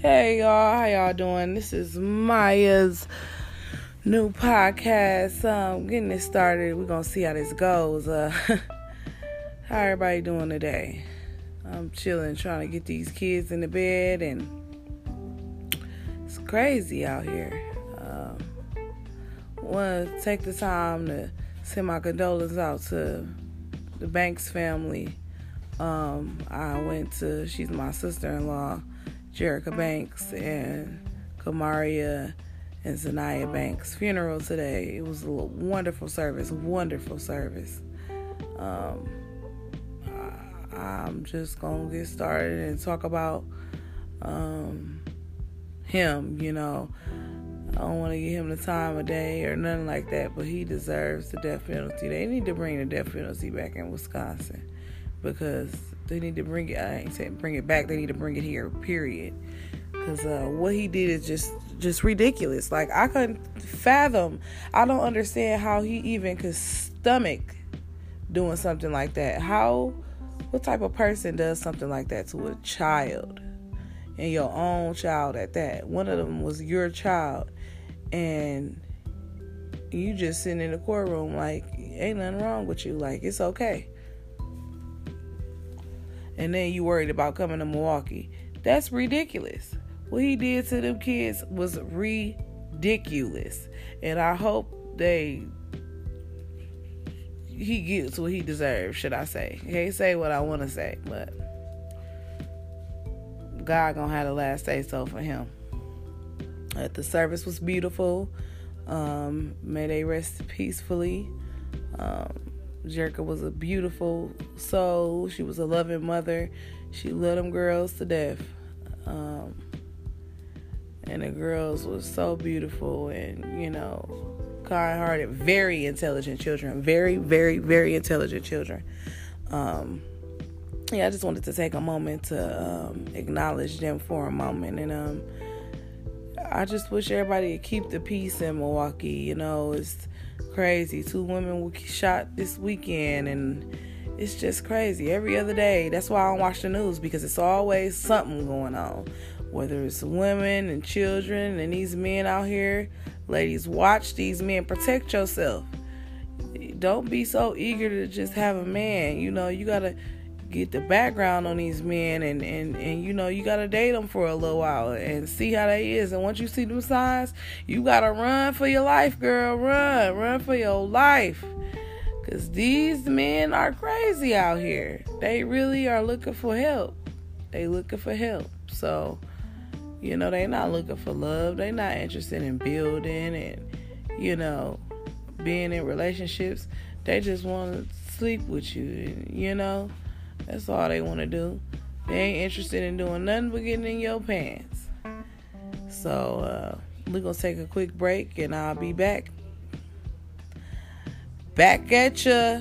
Hey y'all, how y'all doing? This is Maya's new podcast. Um, getting it started. We're gonna see how this goes. Uh, how everybody doing today? I'm chilling, trying to get these kids in the bed, and it's crazy out here. Um, Want to take the time to send my condolences out to the Banks family. Um, I went to. She's my sister-in-law Jerica Banks and Kamaria and Zanaya Banks' funeral today. It was a wonderful service, wonderful service. Um, I'm just gonna get started and talk about um, him. You know, I don't want to give him the time of day or nothing like that, but he deserves the death penalty. They need to bring the death penalty back in Wisconsin because they need to bring it. I ain't saying bring it back. They need to bring it here. Period. Because uh, what he did is just just ridiculous. Like I couldn't fathom. I don't understand how he even could stomach doing something like that. How? What type of person does something like that to a child? And your own child at that. One of them was your child, and you just sitting in the courtroom like ain't nothing wrong with you. Like it's okay and then you worried about coming to Milwaukee. That's ridiculous. What he did to them kids was ridiculous. And I hope they he gets what he deserves, should I say. I can't say what I want to say, but God gonna have the last say so for him. Uh, the service was beautiful. Um, may they rest peacefully. Um, Jerica was a beautiful soul. She was a loving mother. She loved them girls to death. Um, and the girls were so beautiful and, you know, kind hearted, very intelligent children. Very, very, very intelligent children. Um, yeah, I just wanted to take a moment to um, acknowledge them for a moment. And um, I just wish everybody could keep the peace in Milwaukee. You know, it's crazy. Two women were shot this weekend, and it's just crazy. Every other day. That's why I don't watch the news because it's always something going on. Whether it's women and children and these men out here, ladies, watch these men. Protect yourself. Don't be so eager to just have a man. You know, you gotta get the background on these men and and and you know you gotta date them for a little while and see how they is. And once you see them signs you gotta run for your life girl. Run run for your life. Because these men are crazy out here. They really are looking for help. They looking for help. So you know they not looking for love. They not interested in building and you know being in relationships. They just want to sleep with you you know that's all they want to do. They ain't interested in doing nothing but getting in your pants. So uh, we're gonna take a quick break, and I'll be back. Back at ya.